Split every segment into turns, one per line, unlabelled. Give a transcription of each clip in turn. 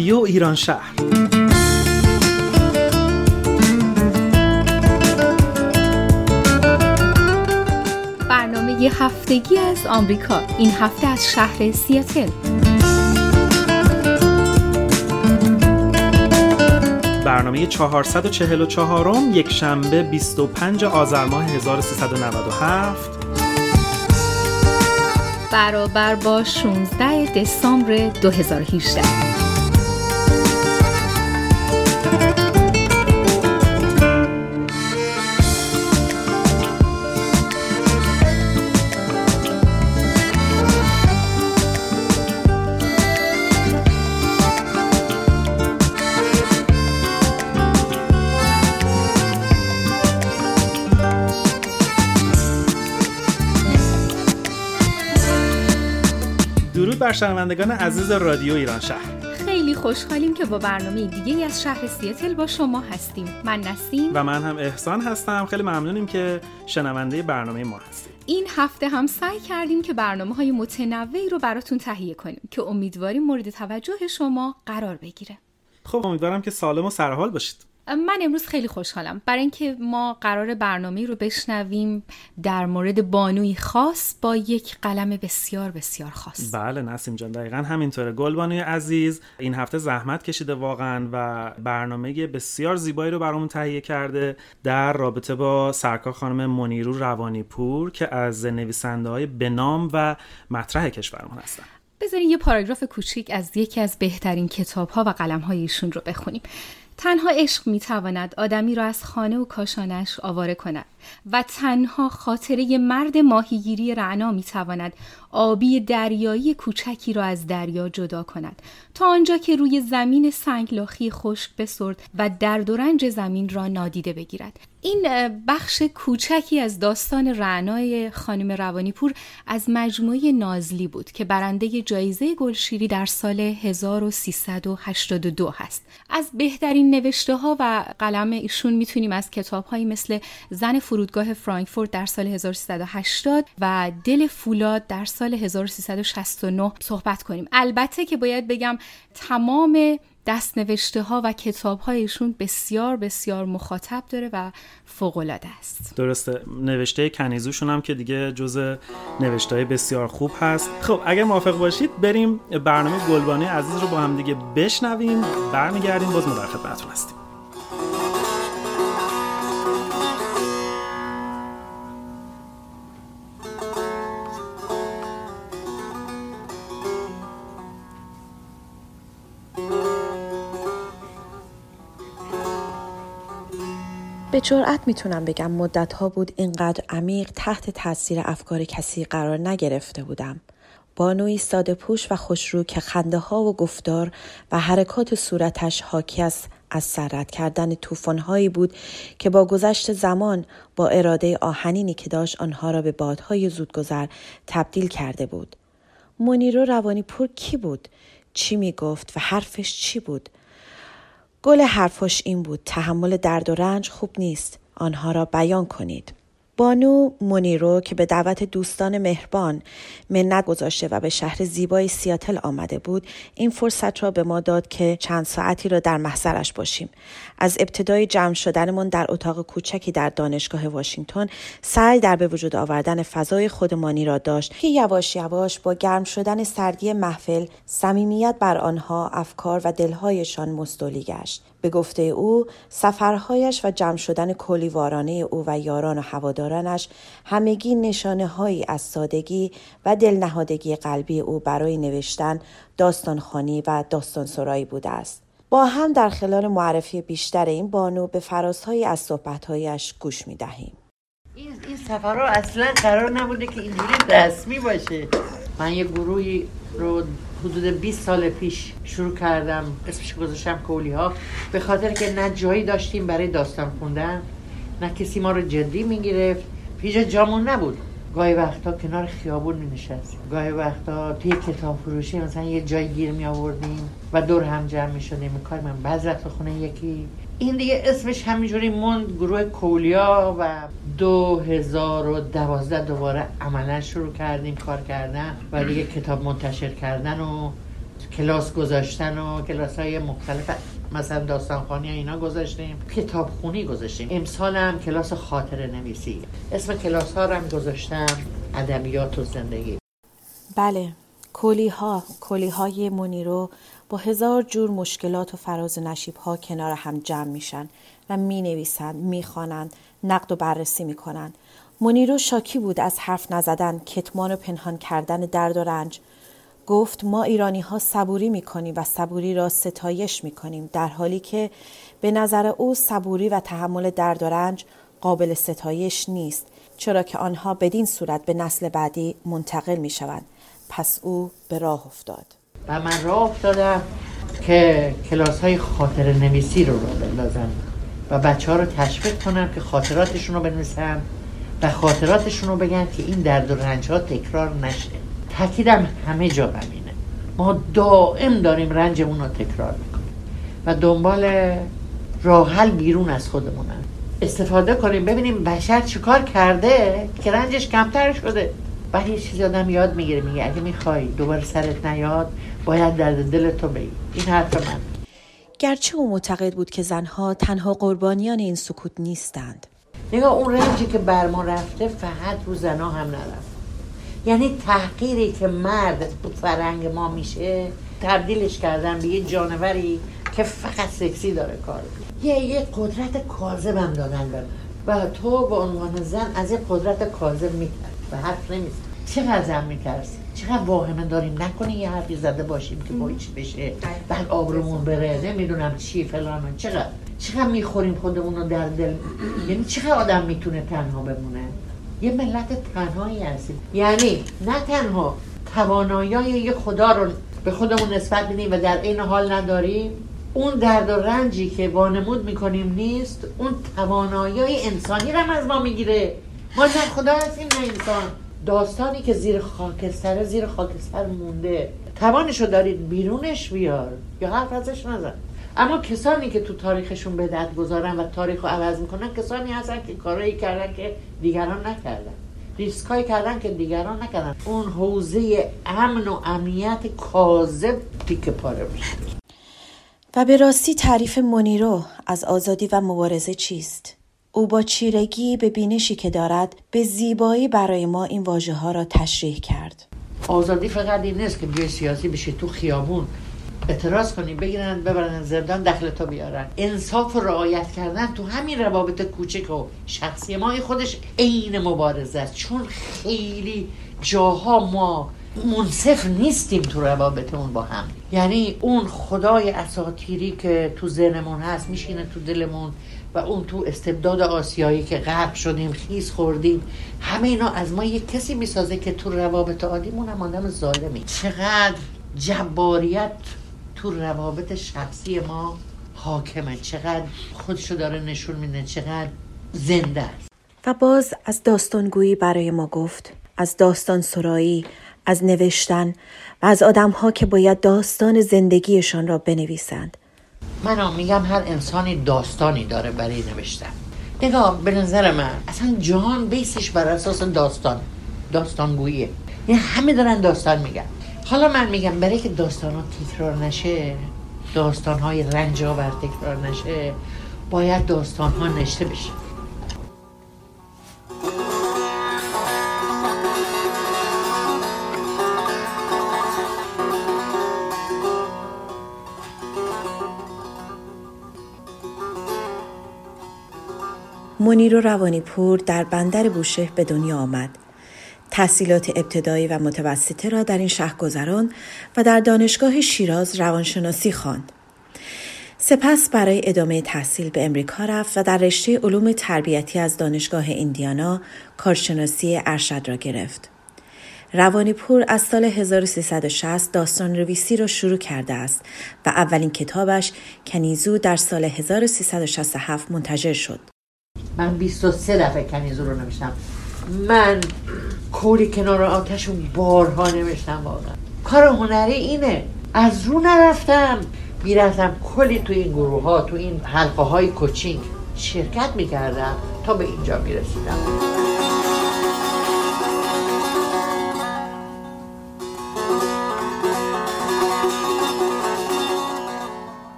رادیو ایران شهر.
برنامه یه هفتگی از آمریکا. این هفته از شهر سیاتل.
برنامه 444 م یک شنبه 25 آذر ماه 1397
برابر با 16 دسامبر 2018
بر شنوندگان عزیز رادیو ایران شهر.
خیلی خوشحالیم که با برنامه دیگه از شهر سیاتل با شما هستیم. من نسیم.
و من هم احسان هستم. خیلی ممنونیم که شنونده برنامه ما هستیم
این هفته هم سعی کردیم که برنامه های متنوعی رو براتون تهیه کنیم که امیدواریم مورد توجه شما قرار بگیره.
خب امیدوارم که سالم و سرحال باشید.
من امروز خیلی خوشحالم. برای اینکه ما قرار برنامه رو بشنویم در مورد بانوی خاص با یک قلم بسیار بسیار خاص.
بله نسیم جان دقیقا همینطوره. گل بانوی عزیز این هفته زحمت کشیده واقعا و برنامه بسیار زیبایی رو برامون تهیه کرده در رابطه با سرکار خانم منیرو روانی پور که از نویسنده های بنام و مطرح کشورمون هستن.
بذارین یه پاراگراف کوچیک از یکی از بهترین کتاب ها و قلم های ایشون رو بخونیم. تنها عشق می تواند آدمی را از خانه و کاشانش آواره کند. و تنها خاطره مرد ماهیگیری رعنا می تواند آبی دریایی کوچکی را از دریا جدا کند. تا آنجا که روی زمین سنگلاخی خشک بسرد و درد و رنج زمین را نادیده بگیرد. این بخش کوچکی از داستان رعنای خانم روانی پور از مجموعه نازلی بود که برنده جایزه گلشیری در سال 1382 هست. از بهترین نوشته ها و قلم ایشون می‌تونیم از کتاب مثل زن فرودگاه فرانکفورت در سال 1380 و دل فولاد در سال 1369 صحبت کنیم. البته که باید بگم تمام دست نوشته ها و کتاب هایشون بسیار بسیار مخاطب داره و فوق العاده است.
درسته. نوشته کنیزوشون هم که دیگه جز نوشته های بسیار خوب هست. خب اگر موافق باشید بریم برنامه گلبانه عزیز رو با هم دیگه بشنویم برمیگردیم باز ما در خدمتتون هستیم.
به جرأت می‌تونم بگم مدت ها بود اینقدر عمیق تحت تاثیر افکار کسی قرار نگرفته بودم. بانوی ساده پوش و خوشرو که خنده ها و گفتار و حرکات صورتش حاکی است از سرد کردن هایی بود که با گذشت زمان با اراده آهنینی که داشت آنها را به بادهای زودگذر تبدیل کرده بود. منیرو روانی پور کی بود؟ چی می گفت و حرفش چی بود؟ گل حرفش این بود تحمل درد و رنج خوب نیست. آنها را بیان کنید. بانو مونیرو که به دعوت دوستان مهربان منت گذاشته و به شهر زیبای سیاتل آمده بود این فرصت را به ما داد که چند ساعتی را در محضرش باشیم. از ابتدای جمع شدنمان در اتاق کوچکی در دانشگاه واشنگتن سعی در به وجود آوردن فضای خودمانی را داشت که یواش یواش با گرم شدن سردی محفل صمیمیت بر آنها افکار و دلهایشان مستولی گشت. به گفته او سفرهایش و جمع شدن کلیوارانه او و یاران و هوادارانش همگی نشانه هایی از سادگی و دلنهادگی قلبی او برای نوشتن داستانخانی و داستان سرایی بوده است. با هم در خلال معرفی بیشتر این بانو به فرازهایی از صحبتهایش گوش می دهیم.
این, این سفرها اصلا قرار نبوده که اینجوری رسمی باشه من یه گروهی رو حدود 20 سال پیش شروع کردم اسمش گذاشتم کولی ها. به خاطر که نه جایی داشتیم برای داستان خوندن نه کسی ما رو جدی می‌گرفت. هیچ جامون نبود. گاهی وقتا کنار خیابون می نشست گاهی وقتا توی کتاب فروشی مثلا یه جای گیر می آوردیم و دور هم جمع می شدیم کار من بعض خونه یکی. این دیگه اسمش همینجوری موند گروه کولیا و 2012 دوباره عملا شروع کردیم کار کردن و دیگه کتاب منتشر کردن و کلاس گذاشتن و کلاس های مختلف مثلا داستانخانی اینا گذاشتیم. کتاب خونی گذاشتیم. امسال هم کلاس خاطر نویسی. اسم کلاس ها هم گذاشتم ادبیات و زندگی.
بله کلی ها کلی های منیرو با هزار جور مشکلات و فراز و نشیب ها کنار هم جمع میشن و می نویسند می خوانند نقد و بررسی می کنند منیرو شاکی بود از حرف نزدن کتمان و پنهان کردن درد و رنج. گفت ما ایرانی ها صبوری می کنیم و صبوری را ستایش می کنیم در حالی که به نظر او صبوری و تحمل درد و رنج قابل ستایش نیست چرا که آنها بدین صورت به نسل بعدی منتقل می شوند پس او به راه افتاد.
و من راه افتادم که کلاس های خاطر نویسی رو رو بندازم. و بچه ها رو تشویق کنم که خاطراتشون رو بنویسن و خاطراتشون رو بگن که این درد و رنج ها تکرار نشه. تاکیدم همه جا همینه. ما دائم داریم رنجمون رو تکرار می‌کنیم و دنبال راحل بیرون از خودمونن. استفاده کنیم ببینیم بشر چیکار کرده که رنجش کمتر شده. بعد یه چیزی آدم یاد می‌گیره میگه اگه می‌خوای دوباره سرت نیاد باید درد دل تو بگی. این حرف من.
گرچه او معتقد بود که زنها تنها قربانیان این سکوت نیستند.
نگاه اون رنجی که بر ما رفته فقط رو زنا هم نرفت. یعنی تحقیری که مرد تو فرنگ ما میشه تبدیلش کردن به یه جانوری که فقط سکسی داره کار یه یه قدرت کاذبم دادن به من. و تو به عنوان زن از یه قدرت کاذب میترسی. و حرف نمیزن چقدر زن میترسی؟ چقدر واهمه داریم نکنی یه حرفی زده باشیم که با چی بشه. بعد آبرومون بره نمی‌دونم چی فلان چقدر چقدر می‌خوریم خودمون رو در دل؟ یعنی چقدر آدم می‌تونه تنها بمونه؟ یه ملت تنهایی هستیم. یعنی نه تنها توانایی یه خدا رو به خودمون نسبت میدیم و در این حال نداریم. اون درد و رنجی که وانمود می‌کنیم نیست. اون توانایی انسانی رو از ما می‌گیره. ما نه خدا هستیم نه انسان. داستانی که زیر خاکستر زیر خاکستر مونده. توانشو دارید بیرونش بیار یا حرف ازش نزن. اما کسانی که تو تاریخشون بدت گذارن و تاریخ رو عوض می‌کنن کسانی هستن که کارایی کردن که دیگران نکردن. ریسکایی کردن که دیگران نکردن. اون حوزه امن و امنیت کاذب تیک پاره میشه.
و به راستی تعریف منیرو از آزادی و مبارزه چیست؟ او با چیرگی به بینشی که دارد به زیبایی برای ما این واژه ها را تشریح کرد.
آزادی فقط این نیست که بیای سیاسی بشی تو خیابون. اعتراض کنی بگیرن ببرن زندان دخل تو بیارن. انصاف و رعایت کردن تو همین روابط کوچک و شخصی ما این خودش عین مبارزه است. چون خیلی جاها ما منصف نیستیم تو روابطمون با هم. یعنی اون خدای اساتیری که تو ذهنمون هست میشینه تو دلمون. و اون تو استبداد آسیایی که غرق شدیم خیز خوردیم همه اینا از ما یک کسی می‌سازه که تو روابط عادیمون هم آدم ظالمی. چقدر جباریت تو روابط شخصی ما حاکمه. چقدر خودشو داره نشون میده چقدر زنده است.
و باز از داستانگویی برای ما گفت از داستان سرایی از نوشتن و از آدم ها که باید داستان زندگیشان را بنویسند.
من میگم هر انسانی داستانی داره برای نوشتن. نگاه به نظر من اصلا جهان بیسش بر اساس داستان داستانگوییه. یعنی همه دارن داستان میگن. حالا من میگم برای که داستان ها تکرار نشه داستان های رنج آور تکرار نشه باید داستان ها نشته بشه.
منیر و روانیپور در بندر بوشهر به دنیا آمد. تحصیلات ابتدایی و متوسطه را در این شهر گذران و در دانشگاه شیراز روانشناسی خواند. سپس برای ادامه تحصیل به امریکا رفت و در رشته علوم تربیتی از دانشگاه ایندیانا کارشناسی ارشد را گرفت. روانیپور از سال 1360 داستان رویسی را شروع کرده است و اولین کتابش کنیزو در سال 1367 منتشر شد.
من 23 دفعه کنیزو رو نوشتم. من کوری کنار آتش و بارها نوشتم واقعا. کار هنری اینه. از رو نرفتم. می‌رفتم کلی تو این گروه ها تو این حلقه های کوچینگ شرکت می‌کردم تا به اینجا می‌رسیدم.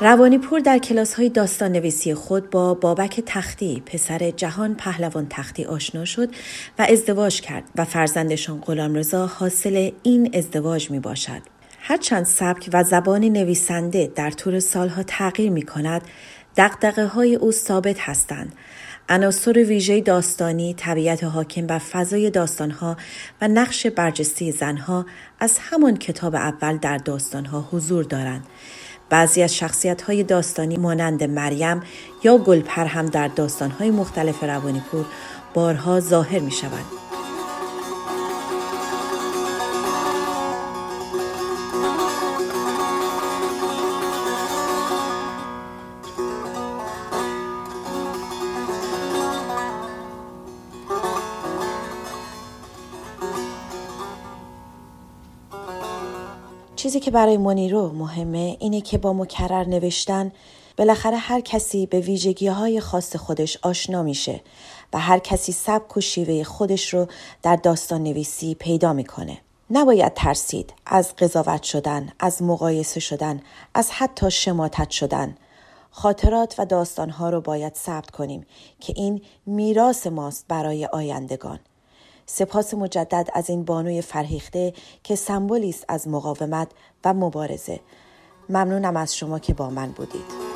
روانیپور در کلاس های داستان نویسی خود با بابک تختی پسر جهان پهلوان تختی آشنا شد و ازدواج کرد و فرزندشان غلامرضا حاصل این ازدواج می باشد. هرچند سبک و زبان نویسنده در طول سالها تغییر می کند، دقدقه های او ثابت هستند. عناصر ویژه داستانی، طبیعت حاکم بر فضای داستانها و نقش برجسته زنها از همان کتاب اول در داستانها حضور دارند. بعضی از شخصیت های داستانی مانند مریم یا گلپر هم در داستان های مختلف روانیپور بارها ظاهر می شوند. چیزی که برای منیرو مهمه اینه که با مکرر نوشتن بالاخره هر کسی به ویژگی های خاص خودش آشنا میشه و هر کسی سبک و شیوه خودش رو در داستان نویسی پیدا می‌کنه. نباید ترسید از قضاوت شدن، از مقایسه شدن، از حتی شماتت شدن. خاطرات و داستانها رو باید ثبت کنیم که این میراث ماست برای آیندگان. سپاس مجدد از این بانوی فرهیخته که سمبولی است از مقاومت و مبارزه. ممنونم از شما که با من بودید.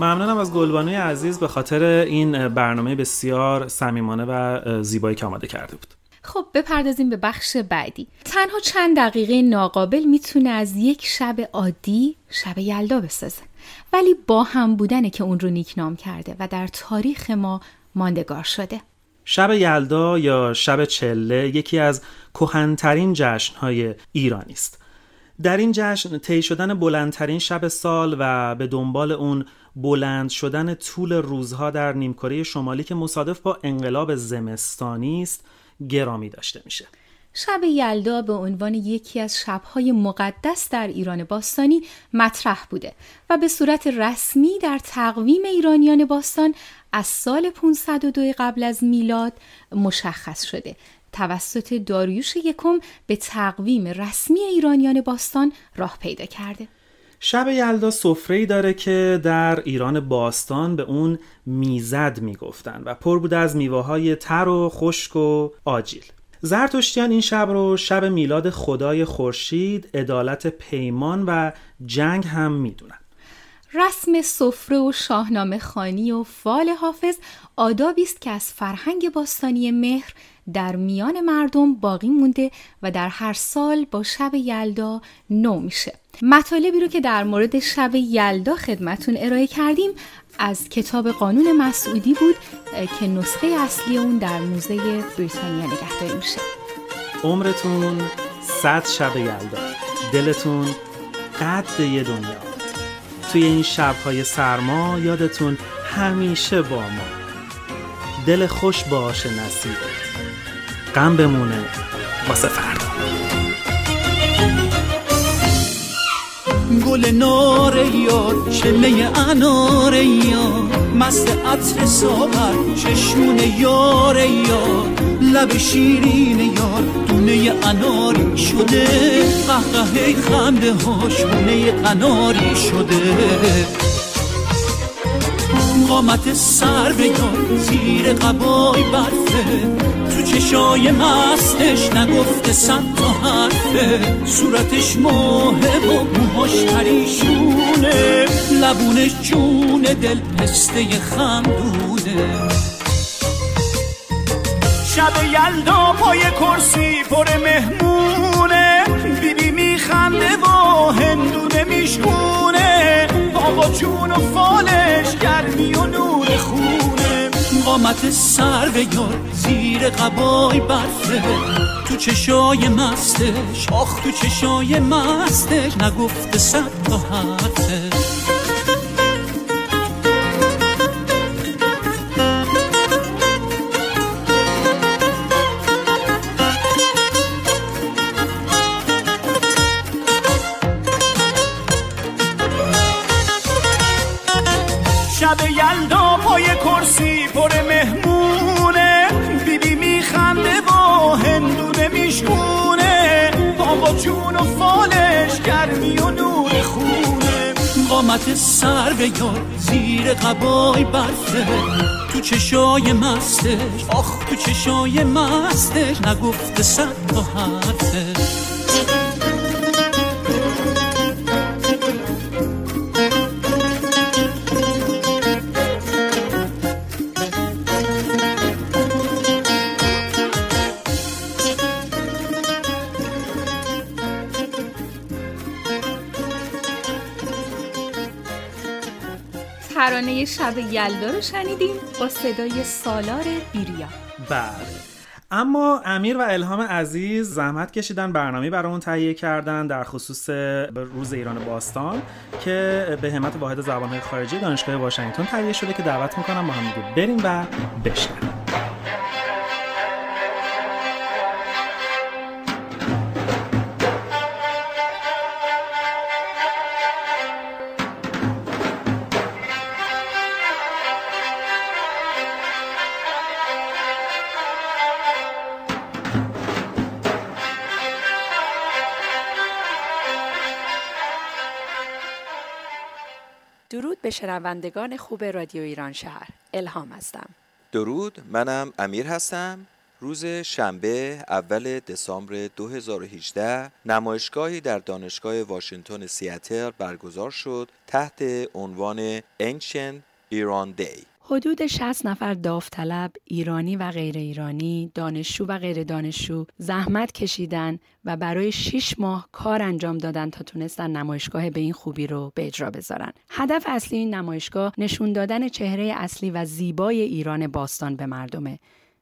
ممنونم از گلبانوی عزیز به خاطر این برنامه بسیار صمیمانه و زیبایی که آماده کرده بود.
خب بپردازیم به بخش بعدی. تنها چند دقیقه ناقابل می‌تونه از یک شب عادی شب یلدا بسازه. ولی با هم بودنه که اون رو نیکنام کرده و در تاریخ ما ماندگار شده.
شب یلدا یا شب چله یکی از کهنترین جشنهای ایرانی است. در این جشن طی شدن بلندترین شب سال و به دنبال اون بلند شدن طول روزها در نیمکره شمالی که مصادف با انقلاب زمستانی است گرامی داشته میشه.
شب یلدا به عنوان یکی از شبهای مقدس در ایران باستانی مطرح بوده و به صورت رسمی در تقویم ایرانیان باستان از سال 502 قبل از میلاد مشخص شده. توسط داریوش یکم به تقویم رسمی ایرانیان باستان راه پیدا کرده.
شب یلدا سفره داره که در ایران باستان به اون می‌زد می‌گفتن و پر بوده از میوه های تر و خشک و آجیل زرتشتیان این شب رو شب میلاد خدای خورشید، عدالت پیمان و جنگ هم می‌دونن.
رسم سفره و شاهنامه خانی و فال حافظ آدابی است که از فرهنگ باستانی مهر در میان مردم باقی مونده و در هر سال با شب یلدا نو میشه. مطالبی رو که در مورد شب یلدا خدمتون ارائه کردیم از کتاب قانون مسعودی بود که نسخه اصلی اون در موزه بریتانیا نگهداری میشه.
عمرتون صد شب یلدا. دلتون قد یه دنیا. توی این شبهای سرما یادتون همیشه با ما. دل خوش باشه نصیبت غم بمونه واسه فردا.
گل یار چله انار یار مست عطر ساغر چشمون یار یار لب شیرین یار دونه اناری شده. قهقه خنده هاش دونه قناری شده. قامت سر بگان زیر قبای برفه. تو چشای مستش نگفته صد تا حرفه. صورتش ماهه و موهاش پریشونه. لبونش جون دل پسته خمدونه شب یلدا پای کرسی پر مهمونه. بیبی میخنده و هندونه میشکونه. آقا جون و فالش گرمی و نور خونه. قامت سر یار زیر قبای برفه. تو چشای مستش آخ تو چشای مستش. نگفته صد تا حرفه. سر بگار زیر قبای برفه. تو چشای مستش آخ تو چشای مستش نگفته صد تا حرفه.
شب یلدا رو شنیدیم با صدای سالار بیریا
بله. اما امیر و الهام عزیز زحمت کشیدن برنامه برامون تهیه کردن در خصوص روز ایران باستان که به همت واحد زبانهای خارجی دانشگاه واشنگتن تهیه شده که دعوت می‌کنم با هم دیگه بریم و بشنویم.
شنوندگان خوب رادیو ایران شهر الهام هستم.
درود منم امیر هستم. روز شنبه اول دسامبر 2018 نمایشگاهی در دانشگاه واشنگتن سیاتل برگزار شد تحت عنوان Ancient ایران دی
حدود 60 نفر داوطلب ایرانی و غیر ایرانی، دانشجو و غیر دانشجو زحمت کشیدن و برای 6 ماه کار انجام دادن تا تونستن نمایشگاه به این خوبی رو به اجرا بذارن. هدف اصلی این نمایشگاه نشون دادن چهره اصلی و زیبای ایران باستان به مردمه.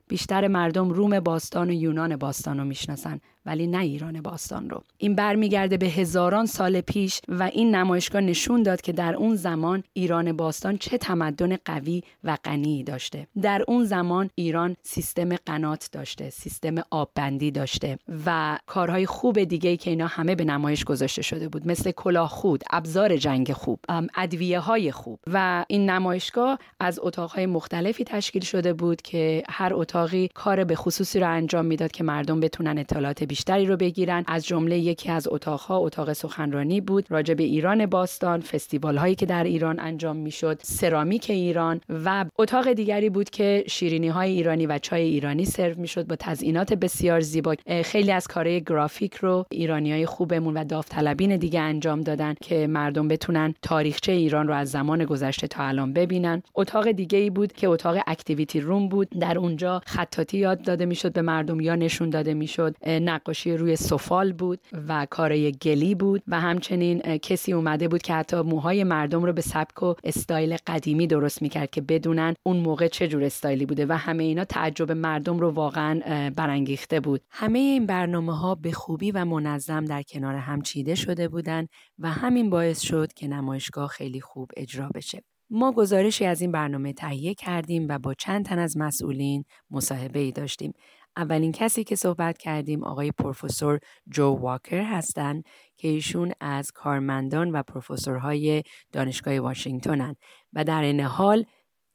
بیشتر مردم روم باستان و یونان باستان رو می‌شناسن ولی نه ایران باستان رو. این برمیگرده به هزاران سال پیش و این نمایشگاه نشون داد که در اون زمان ایران باستان چه تمدن قوی و غنی داشته. در اون زمان ایران سیستم قنات داشته سیستم آببندی داشته و کارهای خوب دیگه که اینا همه به نمایش گذاشته شده بود. مثل کلاه خود ابزار جنگ خوب ادویه های خوب. و این نمایشگاه از اتاقهای مختلفی تشکیل شده بود که هر اتاقی کار به خصوصی رو انجام می‌داد که مردم بتونن اطلاعات بیشتری رو بگیرن. از جمله یکی از اتاقها اتاق سخنرانی بود راجع به ایران باستان فستیوال هایی که در ایران انجام می‌شد سرامیک ایران و اتاق دیگری بود که شیرینی های ایرانی و چای ایرانی سرو می‌شد با تزئینات بسیار زیبا. خیلی از کارهای گرافیک رو ایرانی های خوبمون و داوطلبین دیگه انجام دادن که مردم بتونن تاریخچه ایران رو از زمان گذشته تا الان ببینن. اتاق دیگه ای بود که اتاق activity room بود. در اونجا خطاطی یاد داده می‌شد به مردم یا نشون داده می‌شد. نقاشی روی سفال بود و کارای گلی بود و همچنین کسی اومده بود که حتی موهای مردم رو به سبک و استایل قدیمی درست می‌کرد که بدونن اون موقع چه جور استایلی بوده و همه اینا تعجب مردم رو واقعا برانگیخته بود. همه این برنامه ها به خوبی و منظم در کنار هم چیده شده بودند و همین باعث شد که نمایشگاه خیلی خوب اجرا بشه. ما گزارشی از این برنامه تهیه کردیم و با چند تن از مسئولین مصاحبه ای داشتیم. اولین کسی که صحبت کردیم آقای پروفسور جو واکر هستند که ایشون از کارمندان و پروفسورهای دانشگاه واشنگتنن و در این حال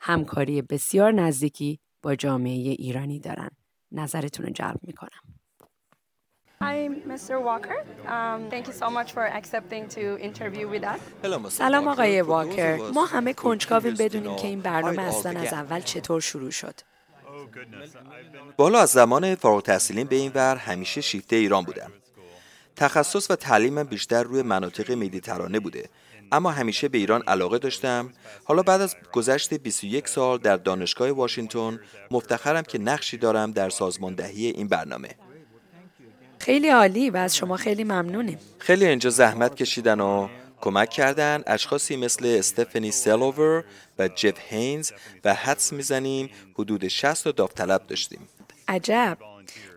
همکاری بسیار نزدیکی با جامعه ایرانی دارن. نظرتون رو جلب می‌کنم. سلام آقای واکر. ما همه کنجکاویم بدونیم که این برنامه اصلا از اول چطور شروع شد.
بالا از زمان فارغ تحصیلین به این ور همیشه شیفته ایران بودم. تخصص و تعلیمم بیشتر روی مناطق مدیترانه بوده اما همیشه به ایران علاقه داشتم. حالا بعد از گذشت 21 سال در دانشگاه واشنگتن مفتخرم که نقشی دارم در سازماندهی این برنامه.
خیلی عالی و از شما خیلی ممنونیم.
خیلی اینجا زحمت کشیدن و کمک کردن اشخاصی مثل استفنی سلوور و جف هینز و حدس می‌زنیم حدود 60 داوطلب داشتیم.
عجب.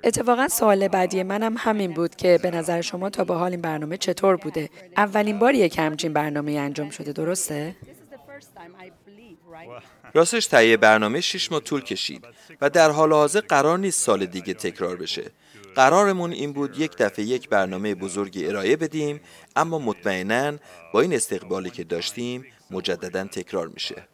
اتفاقا سوال بعدی منم همین بود که به نظر شما تا به حال این برنامه چطور بوده؟ اولین باری که همچین برنامه انجام شده درسته؟
راستش تهیه برنامه شش ماه طول کشید و در حال حاضر قرار نیست سال دیگه تکرار بشه. قرارمون این بود یک دفعه یک برنامه بزرگی ارائه بدیم اما مطمئنا با این استقبالی که داشتیم مجددا تکرار میشه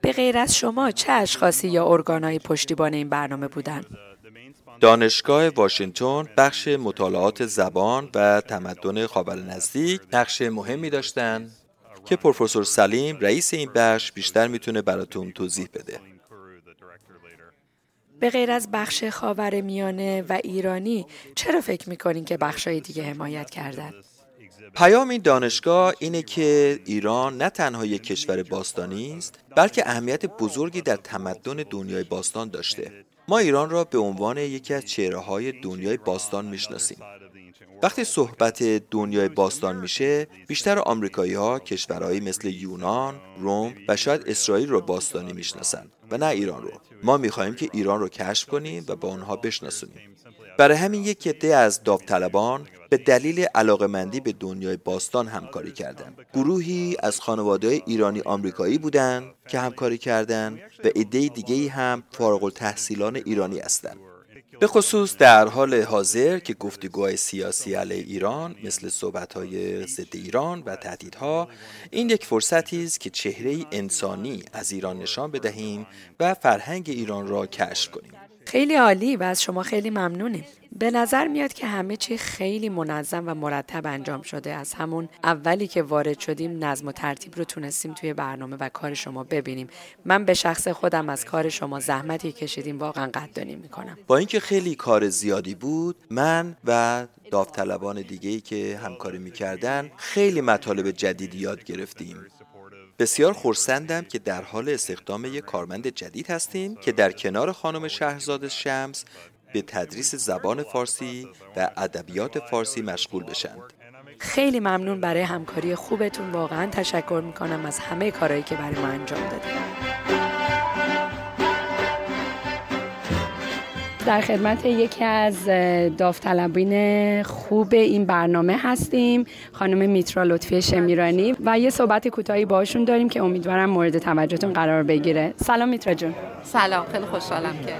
به غیر از شما چه اشخاصی یا ارگانهایی پشتیبان این برنامه بودند؟
دانشگاه واشنگتن بخش مطالعات زبان و تمدن خاور نزدیک نقش مهمی داشتند که پروفسور سلیم رئیس این بخش بیشتر می‌تونه براتون توضیح بده.
به غیر از بخش خاور میانه و ایرانی چرا فکر می‌کنین که بخشای دیگه حمایت کردن؟
پیام این دانشگاه اینه که ایران نه تنها یک کشور باستانی است بلکه اهمیت بزرگی در تمدن دنیای باستان داشته ما ایران را به عنوان یکی از چهره های دنیای باستان می‌شناسیم وقتی صحبت دنیای باستان میشه بیشتر آمریکایی ها کشورهایی مثل یونان، روم و شاید اسرائیل رو باستانی می‌شناسن و نه ایران رو ما می‌خواهیم که ایران رو کشف کنیم و با آنها بشناسونیم برای همین یک عده از داوطلبان به دلیل علاقمندی به دنیای باستان همکاری کردند. گروهی از خانواده ایرانی آمریکایی بودند که همکاری کردند و عده دیگه هم فارغ التحصیلان ایرانی هستند. به خصوص در حال حاضر که گفتگوهای سیاسی علیه ایران مثل صحبتهای ضد ایران و تهدیدها این یک فرصتی است که چهره انسانی از ایران نشان بدهیم و فرهنگ ایران را کشف کنیم.
خیلی عالی و از شما خیلی ممنونیم. به نظر میاد که همه چی خیلی منظم و مرتب انجام شده. از همون اولی که وارد شدیم نظم و ترتیب رو تونستیم توی برنامه و کار شما ببینیم. من به شخص خودم از کار شما زحمتی کشیدیم واقعا قدردانی می‌کنم.
با اینکه خیلی کار زیادی بود من و داوطلبان دیگه ای که همکاری می‌کردن خیلی مطالب جدیدی یاد گرفتیم. بسیار خورسندم که در حال استخدام یک کارمند جدید هستیم که در کنار خانم شهرزاد شمس به تدریس زبان فارسی و ادبیات فارسی مشغول بشند.
خیلی ممنون برای همکاری خوبتون واقعا تشکر می‌کنم از همه کارهایی که برای ما انجام دادید. در خدمت یکی از داوطلبین خوب این برنامه هستیم خانم میترا لطفی شمیرانی. و یه صحبت کوتاهی باشون داریم که امیدوارم مورد توجهتون قرار بگیره. سلام میترا جون.
سلام خیلی خوشحالم که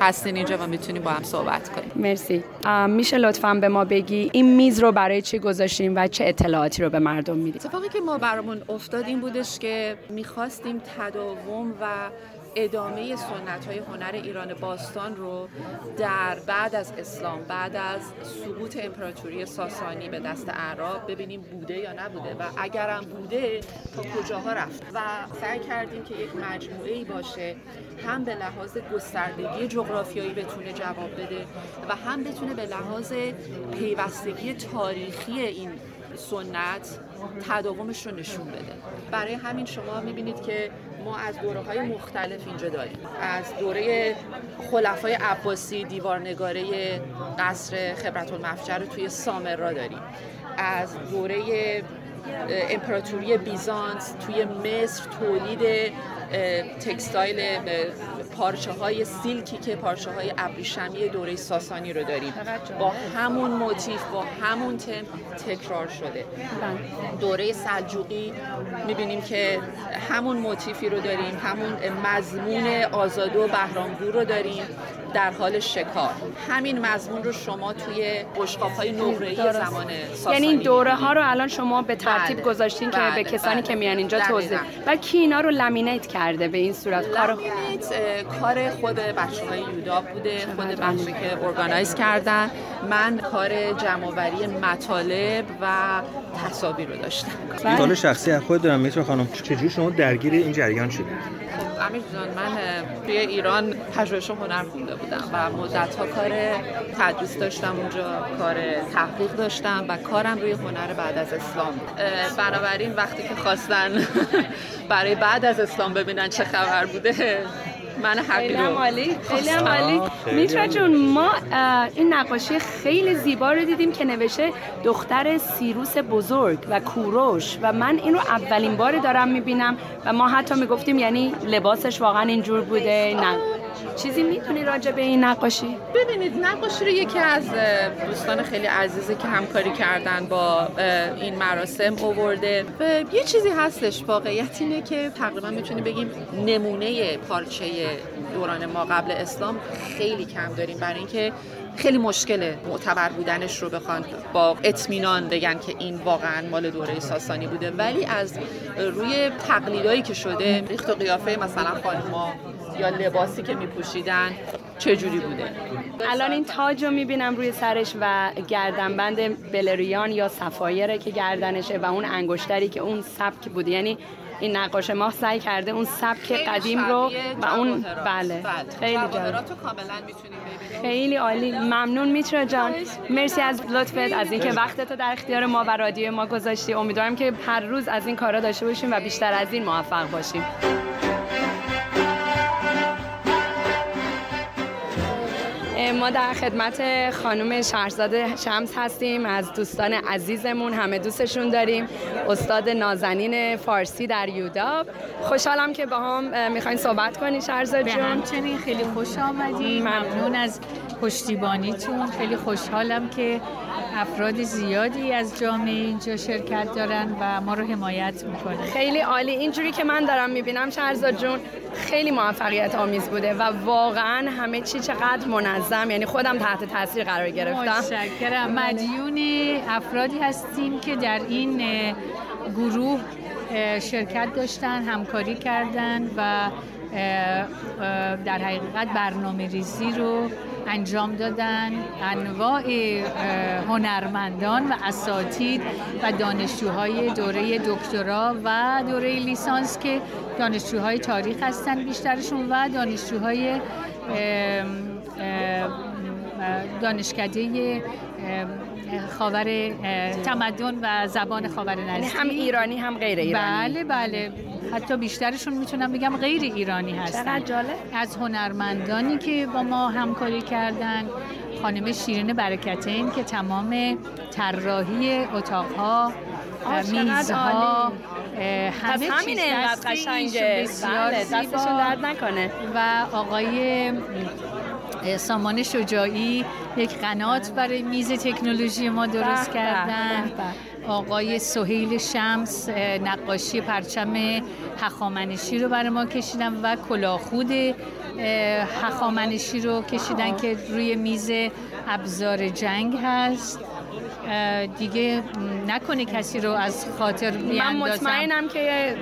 هستین اینجا و می‌تونیم با هم صحبت کنیم.
مرسی. میشه لطفا به ما بگی این میز رو برای چی گذاشتیم و چه اطلاعاتی رو به مردم میدیم
اتفاقی که ما برامون افتاد این بودش که می‌خواستیم تداوم و ادامه سنت های هنر ایران باستان رو در بعد از اسلام بعد از سقوط امپراتوری ساسانی به دست اعراب ببینیم بوده یا نبوده و اگرم بوده تا کجاها رفت. و سعی کردیم که یک مجموعه ای باشه هم به لحاظ گستردگی جغرافیایی بتونه جواب بده و هم بتونه به لحاظ پیوستگی تاریخی این سنت تداومش رو نشون بده. برای همین شما می‌بینید که ما از دوره های مختلف اینجا داریم. از دوره خلفای عباسی دیوارنگاره قصر خبرت المفجر رو توی سامر داریم. از دوره امپراتوری بیزانس توی مصر تولید تکستایل پارچه های سیلکی که پارچه های ابریشمی دوره ساسانی رو داریم. با همون موتیف با همون تم تکرار شده. دوره سلجوقی می‌بینیم که همون موتیفی رو داریم همون مضمون آزادو و بهرامگور رو داریم. در حال شکار. همین مضمون رو شما توی بشقاب های نقره‌ای زمان ساسانی
یعنی این دوره ها رو الان شما به ترتیب بله. گذاشتین که به بله، کسانی بله. که میان اینجا توضیح. و کی اینا رو لامینیت کرده به این صورت؟ کار
کار خود بچه های یودا بوده خود بچه که ارگانایز کردن. من کار جمعوری مطالب و تصاویر رو داشتم.
سوال شخصی از خود دارم می‌تونم خانم. چجوری شما درگیر این جریان شدید
امیر جان من توی ایران پژوهش هنر خونده بودم و مدت ها کار تدریس داشتم اونجا کار تحقیق داشتم و کارم روی هنر بعد از اسلام بنابراین وقتی که خواستن برای بعد از اسلام ببینن چه خبر بوده من
خیلی عالی خیلی عالی. میترا جون ما این نقاشی خیلی زیبا رو دیدیم که نوشته دختر سیروس بزرگ و کوروش و من این رو اولین بار دارم می‌بینم و ما حتی می‌گفتیم یعنی لباسش واقعا اینجور بوده نه. چیزی می‌دونی راجع به این نقاشی؟
ببینید نقاشی رو یکی از دوستان خیلی عزیزی که همکاری کردن با این مراسم اوورده. یه چیزی هستش واقعیت اینه که تقریبا می‌تونیم بگیم نمونه پارچه دوران ما قبل اسلام خیلی کم داریم. برای اینکه خیلی مشکل معتبر بودنش رو بخوان با اطمینان بگن که این واقعا مال دوره ساسانی بوده. ولی از روی تقلیدایی که شده ریخت و قیافه مثلا خانم‌ها یا لباسی که میپوشیدن چجوری بوده؟
الان این تاج رو می‌بینم روی سرش و گردنبند بلریان یا سفایره که گردنشه و اون انگشتری که اون سبک بوده. یعنی این نقاش ما سعی کرده اون سبک قدیم رو و اون بله,
بله. خیلی جالب.
خیلی عالی. ممنون میترا جان. مرسی از لطفت از اینکه وقتتو در اختیار ما و رادیو ما گذاشتی. امیدوارم که هر روز از این کارا داشته باشیم و بیشتر از این موفق باشیم. ما در خدمت خانم شهرزاد شمس هستیم از دوستان عزیزمون همه دوستشون داریم. استاد نازنین فارسی در یوداب. خوشحالم که با هم می‌خواین صحبت کنی شهرزاد جون.
همچنین خیلی خوش آمدی. ممنون. از پشتیبانیتون. خیلی خوشحالم که افراد زیادی از جامعه اینجا شرکت دارن و ما رو حمایت می‌کنن.
خیلی عالی. اینجوری که من دارم می‌بینم شهرزاد جون خیلی موفقیت آمیز بوده و واقعا همه چی چقدر منظم یعنی خودم تحت تاثیر قرار گرفتم.
متشکرم. مدیون افرادی هستیم که در این گروه شرکت داشتن همکاری کردن و در حقیقت برنامه ریزی رو انجام دادن. انواع هنرمندان و اساتید و دانشجوهای دوره دکترا و دوره لیسانس که دانشجوهای تاریخ هستن بیشترشون و دانشجوهای دانشکده خاور تمدن و زبان خاور
یعنی هم ایرانی هم غیر ایرانی.
بله بله. حتی بیشترشون می‌تونم بگم غیر ایرانی هستن. از هنرمندانی که با ما همکاری کردن خانم شیرین برکتین که تمام طراحی اتاقها میزها
همه همین اینقدر قشنگه. بله درد نکنه.
و آقای سامان شجاعی یک قنات برای میز تکنولوژی ما درست کردن. آقای سهیل شمس نقاشی پرچم هخامنشی رو برای ما کشیدن و کلاخود هخامنشی رو کشیدن که روی میز ابزار جنگ هست. دیگه نکنه کسی رو از خاطر
بیاندازم. من مطمئنم که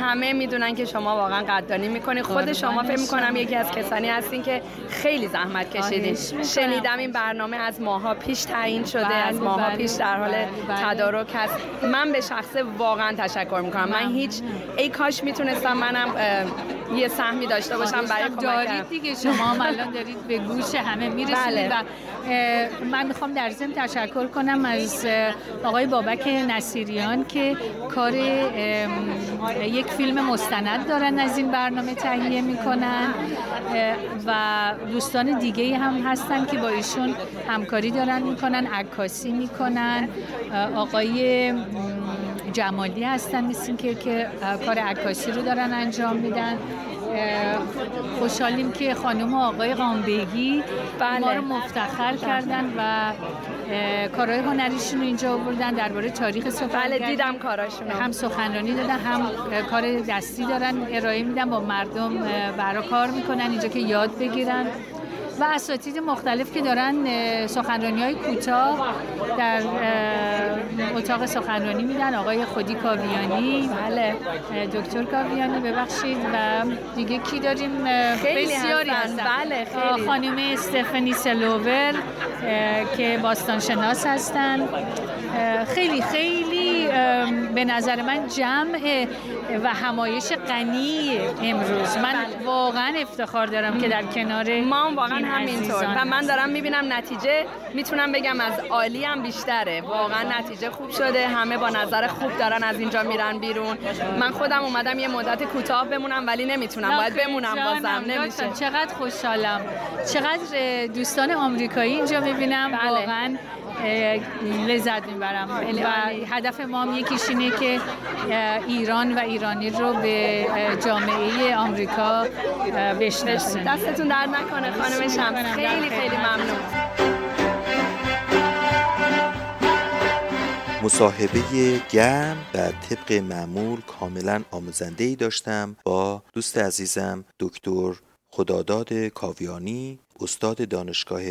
همه می‌دونن که شما واقعا قدردانی می‌کنی. خود آره، شما فکر می‌کنم یکی از کسانی هستین که خیلی زحمت کشیدین. شنیدم این برنامه از ماها پیش تعیین شده بله، از ماها بله، پیش در حال بله، تدارک هست. من به شخصه واقعا تشکر می‌کنم. من هیچ ای کاش می‌تونستم منم یه سهمی داشته باشم برای کمک
دارید دیگه شما الان دارید به گوش همه می‌رسید و من می‌خوام در ضمن تشکر کنم از آقای بابک نصیریان که کار یک فیلم مستند دارن از این برنامه تهیه می‌کنن و دوستان دیگه هم هستن که با ایشون همکاری دارن می‌کنن عکاسی می‌کنن. آقای جمالی هستن مثل که که کار عکاسی رو دارن انجام میدن. خوشحالیم که خانم و آقای قامبگی بله. ما رو مفتخر کردن و کارهای هنریشون رو اینجا آوردن درباره تاریخ سفر
بله دیدم کاراشون
هم سخنرانی دادن هم کار دستی دارن ارائه میدن با مردم برا کار می‌کنن اینجا که یاد بگیرن. و اساتید مختلف که دارن سخنرانی های کوتاه در اتاق سخنرانی میدن. آقای خودی کاویانی
بله
دکتر کاویانی ببخشید. و دیگه کی داریم؟
خیلی بسیاری هستن. بله خیلی.
خانم استفانی سلوور که باستان شناس هستن خیلی خیلی به نظر من جمع و همایش غنی امروز. من واقعا افتخار دارم که در کنار
ما واقعا همینطور. و من دارم می‌بینم نتیجه می‌تونم بگم از عالی هم بیشتره. واقعا نتیجه خوب شده همه با نظر خوب دارن از اینجا میرن بیرون. من خودم اومدم یه مدت کوتاه بمونم ولی نمی‌تونم. باید بمونم بازم. نمیشه.
چقدر خوشحالم. چقدر دوستان آمریکایی اینجا می‌بینم. بله. واقعا لذت می‌برم. و هدف ما هم یکیش اینه که ایران و ایرانی رو به جامعه آمریکا بشناسیم.
دستتون در نکنه خانم شمس. خیلی خیلی ممنون.
مصاحبه گرم و طبق معمول کاملا آموزنده ای داشتم با دوست عزیزم دکتر خداداد کاویانی استاد دانشگاه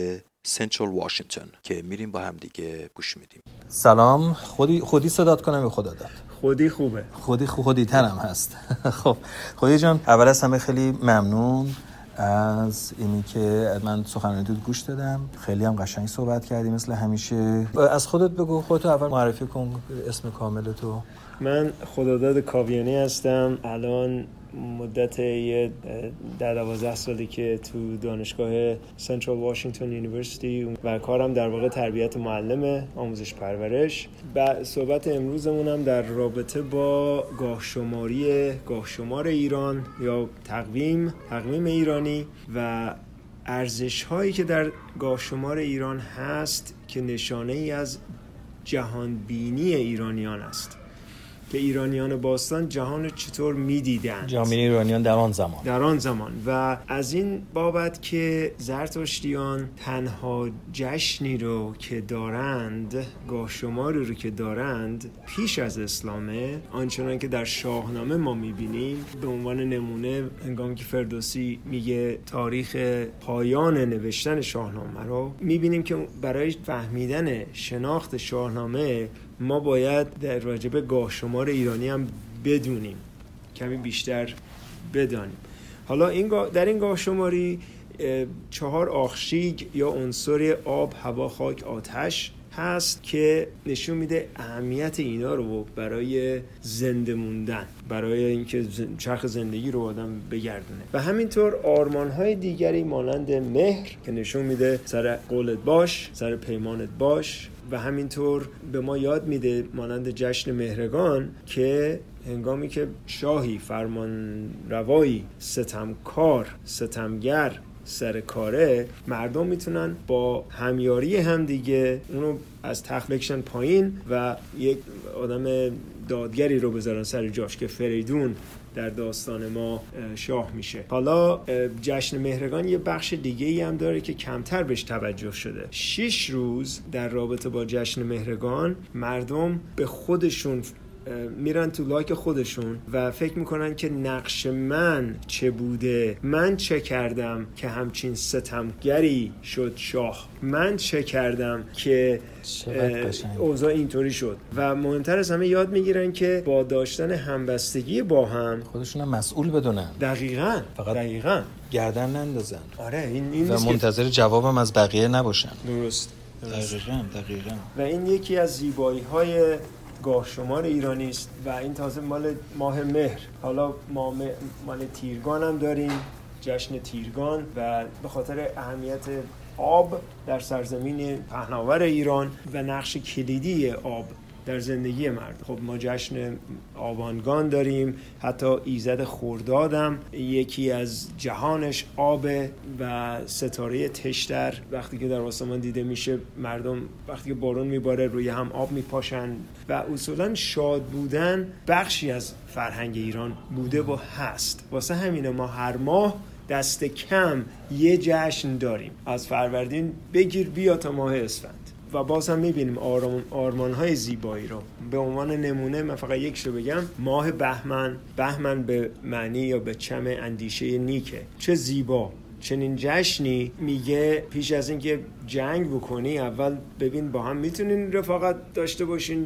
سنترال واشنگتن که میریم با هم دیگه گوش میدیم.
سلام. خودی خودی صدات کنم خدا داد؟
خودی خوبه.
خودی خودی ترم هست. خب. خودی جان اول از همه خیلی ممنون از اینی که من سخنرانی تو گوش دادم. خیلی هم قشنگ صحبت کردی مثل همیشه. از خودت بگو خودتو اول معرفی کن اسم کامل تو.
من خداداد کاویانی هستم. الان مدت یه در دوازده سالی که تو دانشگاه Central Washington University و کارم در واقع تربیت معلم آموزش پرورش. و صحبت امروزمون هم در رابطه با گاهشماری گاهشمار ایران یا تقویم تقویم ایرانی و ارزش هایی که در گاهشمار ایران هست که نشانه ای از جهانبینی ایرانیان است. که ایرانیان باستان جهان چطور می‌دیدند؟
جامعه ایرانیان در آن زمان.
در آن زمان. و از این بابت که زرتشتیان تنها جشنی رو که دارند گاه شماری رو که دارند پیش از اسلامه آنچنان که در شاهنامه ما می‌بینیم به عنوان نمونه هنگامی که فردوسی میگه تاریخ پایان نوشتن شاهنامه رو می‌بینیم که برای فهمیدن شناخت شاهنامه ما باید در راجب گاه شمار ایرانی هم بدونیم. کمی بیشتر بدانیم. حالا این در این گاه شماری چهار آخشیگ یا عنصر آب هوا خاک آتش هست که نشون میده اهمیت اینا رو برای زنده موندن برای اینکه چرخ زندگی رو آدم بگردونه. و همینطور آرمان های دیگری مانند مهر که نشون میده سر قولت باش سر پیمانت باش. و همینطور به ما یاد میده مانند جشن مهرگان که هنگامی که شاهی فرمان روایی ستمکار ستمگر سر کاره مردم می‌تونن با همیاری هم دیگه اونو از تخت بکشن پایین و یک آدم دادگری رو بذارن سر جاش که فریدون در داستان ما شاه میشه. حالا جشن مهرگان یه بخش دیگه ای هم داره که کمتر بهش توجه شده. شش روز در رابطه با جشن مهرگان مردم به خودشون میرن تو لایک خودشون و فکر می‌کنن که نقش من چه بوده؟ من چه کردم که همچین ستمگری شد شاه؟ من چه کردم که اوضاع اینطوری شد؟ و مهمتر از همه یاد می‌گیرن که با داشتن همبستگی با هم
خودشون هم مسئول بدونن.
دقیقا
فقط
دقیقا.
گردن نندازن.
آره این, این
و منتظر جوابم از بقیه نباشن.
درست,
درست. دقیقا دقیقا.
و این یکی از زیبایی های گاه شمار ایرانی است و این تازه مال ماه مهر. حالا ما مال تیرگان هم داریم جشن تیرگان و به خاطر اهمیت آب در سرزمین پهناور ایران و نقش کلیدی آب در زندگی مرد. خب ما جشن آبانگان داریم حتی ایزد خوردادم یکی از جهانش آب و ستاره تشتر. وقتی که در آسمان دیده میشه مردم وقتی که بارون میباره روی هم آب میپاشن و اصولا شاد بودن بخشی از فرهنگ ایران بوده و هست. واسه همینه ما هر ماه دست کم یه جشن داریم. از فروردین بگیر بیا تا ماه اسفند. و باز هم می‌بینیم آرمان های زیبایی رو. به عنوان نمونه من فقط یک رو بگم. ماه بهمن بهمن به معنی یا به چم اندیشه نیکه. چه زیبا. چنین جشنی میگه پیش از اینکه جنگ بکنی اول ببین با هم می‌تونین رفاقت داشته باشین.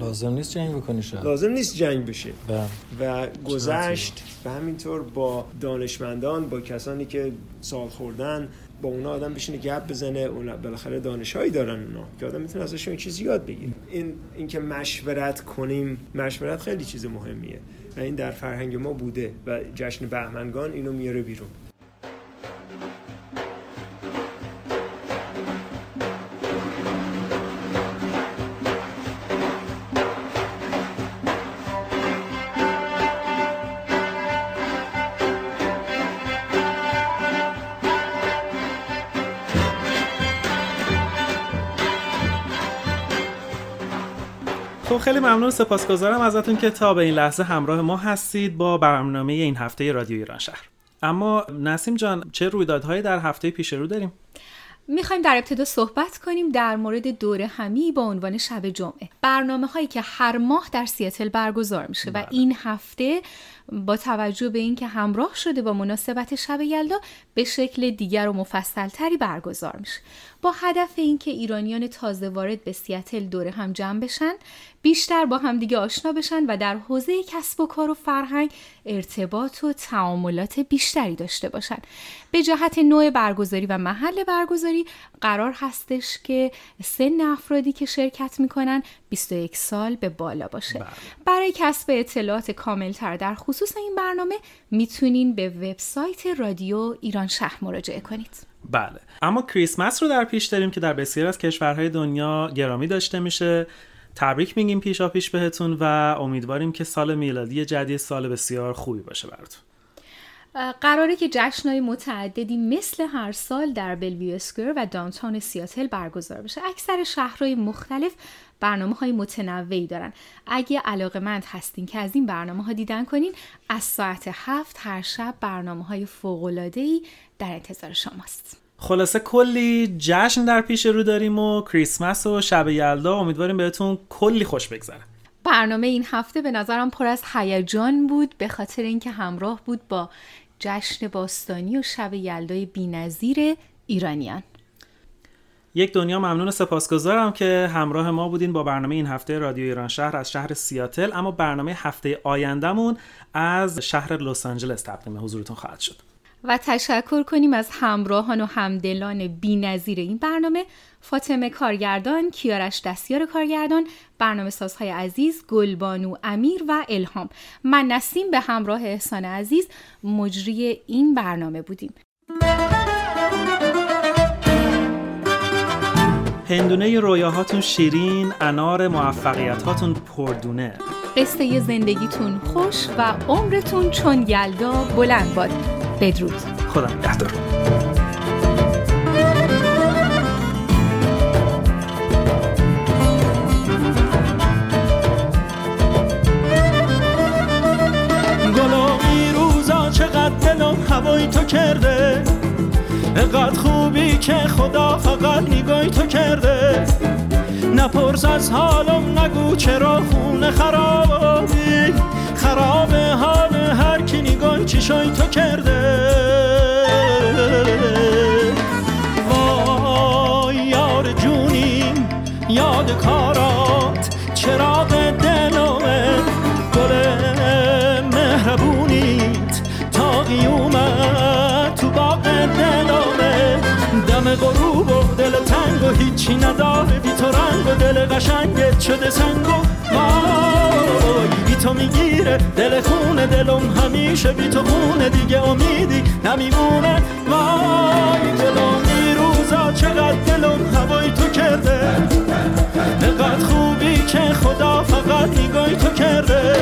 لازم نیست جنگ بکنی شاید.
لازم نیست جنگ بشه
بله.
و گذشت و همینطور با دانشمندان با کسانی که سال خوردن با اونا آدم بشینه گپ بزنه اونا بالاخره دانشهایی دارن اونا که آدم می‌تونه ازشون چیزی یاد بگیره. این اینکه مشورت کنیم مشورت خیلی چیز مهمیه. و این در فرهنگ ما بوده و جشن بهمنگان اینو میاره بیرون.
خیلی ممنون سپاسگزارم ازتون که تا به این لحظه همراه ما هستید با برنامه این هفته رادیو ایران شهر اما نسیم جان چه رویدادهایی در هفته پیش رو داریم؟
می‌خوایم در ابتدا صحبت کنیم در مورد دوره همی با عنوان شب جمعه برنامه هایی که هر ماه در سیاتل برگزار میشه و بله. این هفته با توجه به اینکه همراه شده با مناسبت شب یلدا به شکل دیگر و مفصلتری برگزار میشه با هدف اینکه ایرانیان تازه وارد به سیاتل دوره هم جمع بشن بیشتر با همدیگه آشنا بشن و در حوزه کسب و کار و فرهنگ ارتباط و تعاملات بیشتری داشته باشن. به جهت نوع برگزاری و محل برگزاری قرار هستش که سن افرادی که شرکت می‌کنن 21 سال به بالا باشه. بله. برای کسب اطلاعات کاملتر در خصوص این برنامه می‌تونین به وبسایت رادیو ایران شهر مراجعه کنید.
بله. اما کریسمس رو در پیش داریم که در بسیار از کشورهای دنیا گرامی داشته میشه. تبریک میگیم پیشا پیش بهتون و امیدواریم که سال میلادی جدید سال بسیار خوبی باشه براتون.
قراره که جشنهای متعددی مثل هر سال در بلویو اسکوئر و دانتان سیاتل برگزار بشه. اکثر شهرهای مختلف برنامه های متنوعی دارن. اگه علاقه مند هستین که از این برنامه ها دیدن کنین از ساعت هفت هر شب برنامه های ای در انتظار شماست.
خلاصه کلی جشن در پیش رو داریم و کریسمس و شب یلدا. امیدواریم بهتون کلی خوش بگذره.
برنامه این هفته به نظرم پر از هیجان بود به خاطر اینکه همراه بود با جشن باستانی و شب یلدای بینظیر ایرانیان.
یک دنیا ممنون و سپاسگزارم که همراه ما بودین با برنامه این هفته رادیو ایران شهر از شهر سیاتل. اما برنامه هفته آیندهمون از شهر لس آنجلس تقدیم حضورتون خواهد شد.
و تشکر کنیم از همراهان و همدلان بینظیر این برنامه. فاطمه کارگردان، کیارش دستیار کارگردان، برنامه سازهای عزیز، گلبانو امیر و الهام. من نسیم به همراه احسان عزیز مجری این برنامه بودیم.
هندونه رویاهاتون شیرین انار موفقیت هاتون پردونه.
قصه زندگیتون خوش و عمرتون چون یلدا بلند باد. بدرود
خدا نگهدار
روزا چقدر دلم هوای تو کرده؟ اقدر خوبی که خدا فقط نگاه تو کرده؟ نپرس از حالم نگو چرا خونه خرابی؟ خراب حال هر کی نگاه چشای تو کرده. وای یار جونی یاد کارات چراغ دلمه گل مهربونیت. تا قیومت تو باغ دلمه دم غروب و دل تنگ و هیچی نداره. بی تو رنگ و دل قشنگت شده سنگ و تو می‌گیره دل خونه دلم همیشه بی تو خونه دیگه امیدی نمیمونه. وای دلم روزا چقدر دلم هوای تو کرده. نقدر خوبی که خدا فقط نگاهی تو کرده.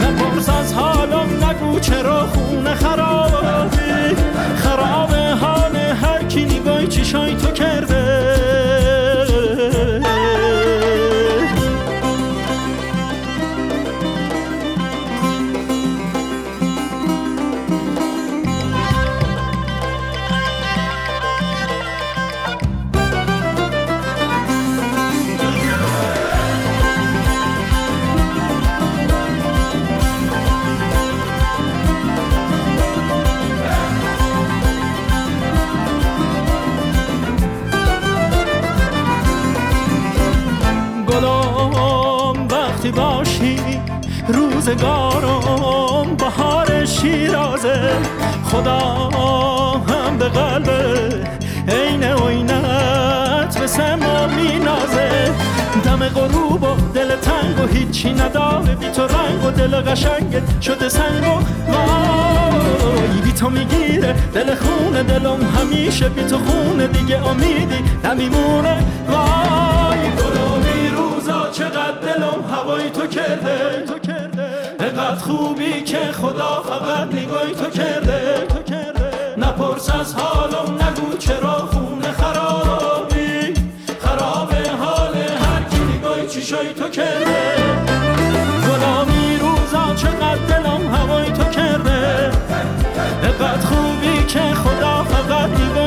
نپرس از حالم نگو چرا خونه خرابی. خراب حال هر کی نگاهی چیشای تو کرده. روزگارم بهار شیرازه. خدا هم به قلب عین عینت به سما مینازه. دم غروب و دل تنگ و هیچی نداره. بی تو رنگ و دل قشنگت شده سنگ و وای. بی تو می‌گیره دل خونه دلم همیشه. بی تو خونه دیگه امیدی نمیمونه. وای. گلومی روزا چقدر دلم هوای تو کرده. نگات خوبی که خدا فقط نگاهی تو کرده. تو نپرس از حالم نگو چرا خونه خرابی. خراب حال هر کی نگاهی چشای تو کرده. غلامی روزا چقدر دلم هوای تو کرده. نگات خوبی که خدا فقط نگاهی